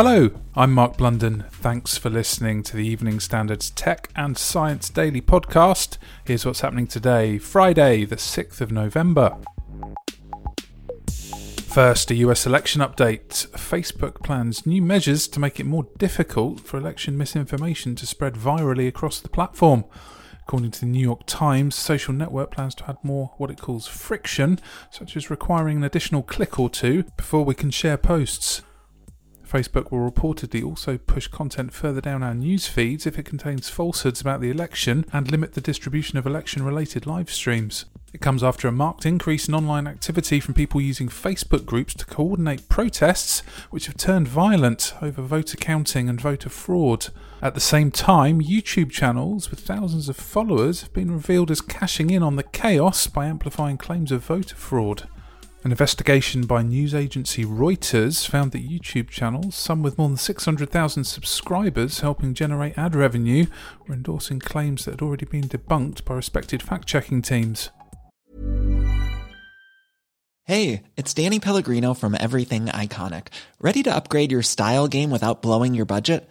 Hello, I'm Mark Blunden. Thanks for listening to the Evening Standards Tech and Science Daily podcast. Here's what's happening today, Friday, the 6th of November. First, a US election update. Facebook plans new measures to make it more difficult for election misinformation to spread virally across the platform. According to the New York Times, social network plans to add more what it calls friction, such as requiring an additional click or two before we can share posts. Facebook will reportedly also push content further down our news feeds if it contains falsehoods about the election and limit the distribution of election related live streams. It comes after a marked increase in online activity from people using Facebook groups to coordinate protests, which have turned violent over voter counting and voter fraud. At the same time, YouTube channels with thousands of followers have been revealed as cashing in on the chaos by amplifying claims of voter fraud. An investigation by news agency Reuters found that YouTube channels, some with more than 600,000 subscribers helping generate ad revenue, were endorsing claims that had already been debunked by respected fact checking teams. Hey, it's Danny Pellegrino from Everything Iconic. Ready to upgrade your style game without blowing your budget?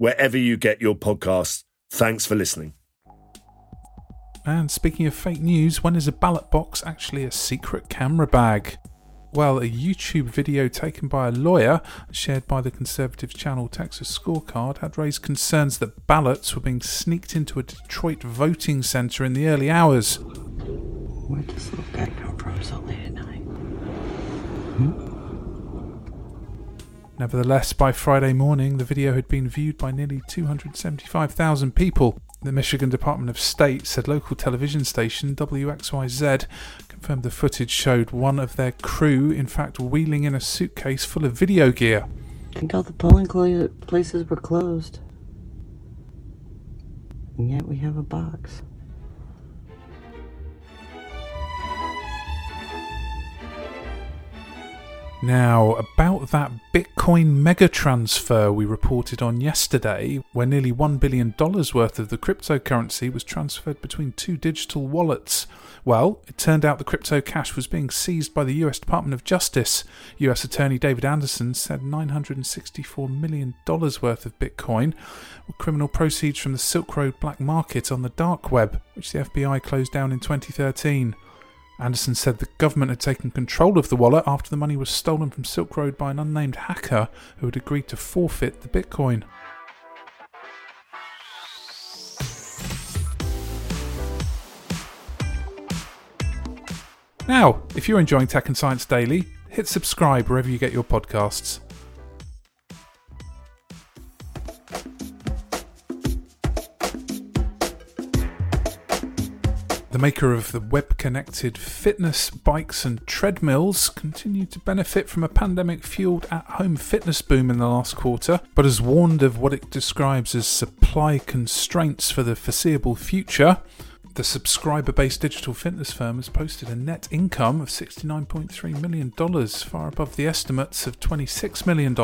wherever you get your podcasts. Thanks for listening. And speaking of fake news, when is a ballot box actually a secret camera bag? Well, a YouTube video taken by a lawyer, shared by the conservative channel Texas Scorecard, had raised concerns that ballots were being sneaked into a Detroit voting center in the early hours. Where does this guy come from so late at night? Hmm? Nevertheless, by Friday morning, the video had been viewed by nearly 275,000 people. The Michigan Department of State said local television station WXYZ confirmed the footage showed one of their crew, in fact, wheeling in a suitcase full of video gear. I think all the polling places were closed. And yet we have a box. Now, about that Bitcoin mega transfer we reported on yesterday, where nearly $1 billion worth of the cryptocurrency was transferred between two digital wallets. Well, it turned out the crypto cash was being seized by the US Department of Justice. US Attorney David Anderson said $964 million worth of Bitcoin were criminal proceeds from the Silk Road black market on the dark web, which the FBI closed down in 2013. Anderson said the government had taken control of the wallet after the money was stolen from Silk Road by an unnamed hacker who had agreed to forfeit the Bitcoin. Now, if you're enjoying Tech and Science Daily, hit subscribe wherever you get your podcasts. Maker of the web connected fitness bikes and treadmills continued to benefit from a pandemic fueled at home fitness boom in the last quarter, but has warned of what it describes as supply constraints for the foreseeable future. The subscriber based digital fitness firm has posted a net income of $69.3 million, far above the estimates of $26 million.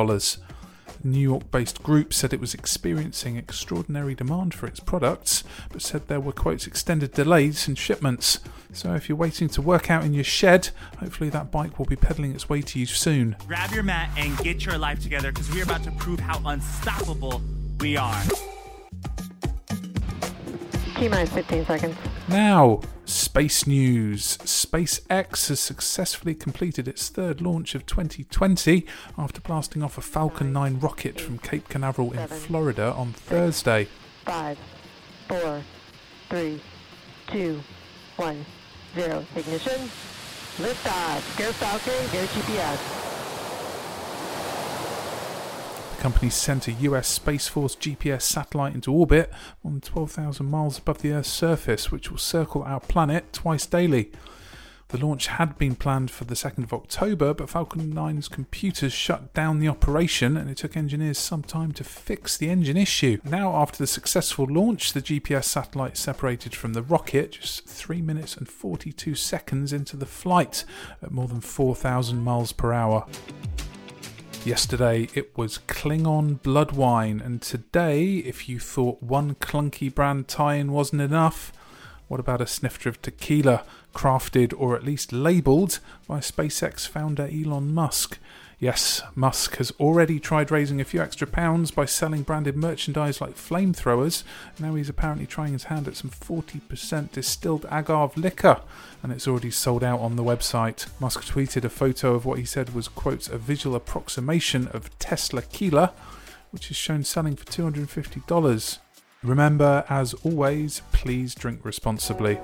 New York based group said it was experiencing extraordinary demand for its products, but said there were, quotes, extended delays in shipments. So if you're waiting to work out in your shed, hopefully that bike will be pedaling its way to you soon. Grab your mat and get your life together because we're about to prove how unstoppable we are. T minus 15 seconds. Now, Space news. SpaceX has successfully completed its third launch of 2020 after blasting off a Falcon 9 rocket from Cape Canaveral in Florida on Thursday. Five, four, three, two, one, zero. Ignition. Liftoff. Go Falcon. Go GPS. The company sent a US Space Force GPS satellite into orbit more than 12,000 miles above the Earth's surface, which will circle our planet twice daily. The launch had been planned for the 2nd of October, but Falcon 9's computers shut down the operation and it took engineers some time to fix the engine issue. Now, after the successful launch, the GPS satellite separated from the rocket just 3 minutes and 42 seconds into the flight at more than 4,000 miles per hour. Yesterday it was Klingon Blood Wine, and today, if you thought one clunky brand tie in wasn't enough, what about a snifter of tequila, crafted or at least labelled by SpaceX founder Elon Musk? Yes, Musk has already tried raising a few extra pounds by selling branded merchandise like flamethrowers. Now he's apparently trying his hand at some 40% distilled agave liquor, and it's already sold out on the website. Musk tweeted a photo of what he said was, quote, a visual approximation of Teslaquila, which is shown selling for $250. Remember, as always, please drink responsibly.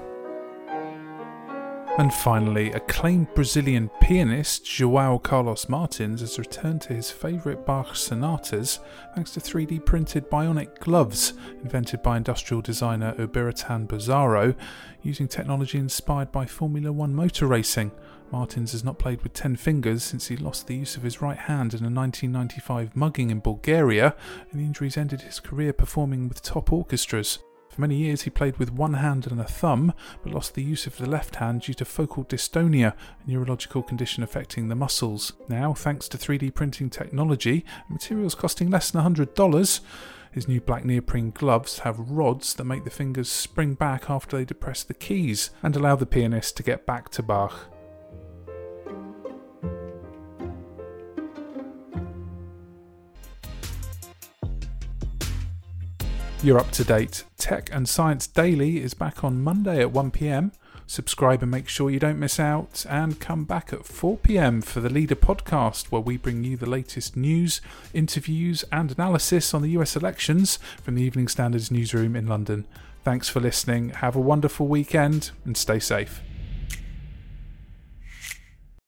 And finally, acclaimed Brazilian pianist João Carlos Martins has returned to his favourite Bach sonatas thanks to 3D printed bionic gloves invented by industrial designer Ubiratan Bizarro using technology inspired by Formula One motor racing. Martins has not played with 10 fingers since he lost the use of his right hand in a 1995 mugging in Bulgaria, and the injuries ended his career performing with top orchestras. For many years, he played with one hand and a thumb, but lost the use of the left hand due to focal dystonia, a neurological condition affecting the muscles. Now, thanks to 3D printing technology, and materials costing less than $100, his new black neoprene gloves have rods that make the fingers spring back after they depress the keys and allow the pianist to get back to Bach. You're up to date. Tech and Science Daily is back on Monday at 1pm. Subscribe and make sure you don't miss out. And come back at 4pm for the Leader podcast, where we bring you the latest news, interviews, and analysis on the US elections from the Evening Standards newsroom in London. Thanks for listening. Have a wonderful weekend and stay safe.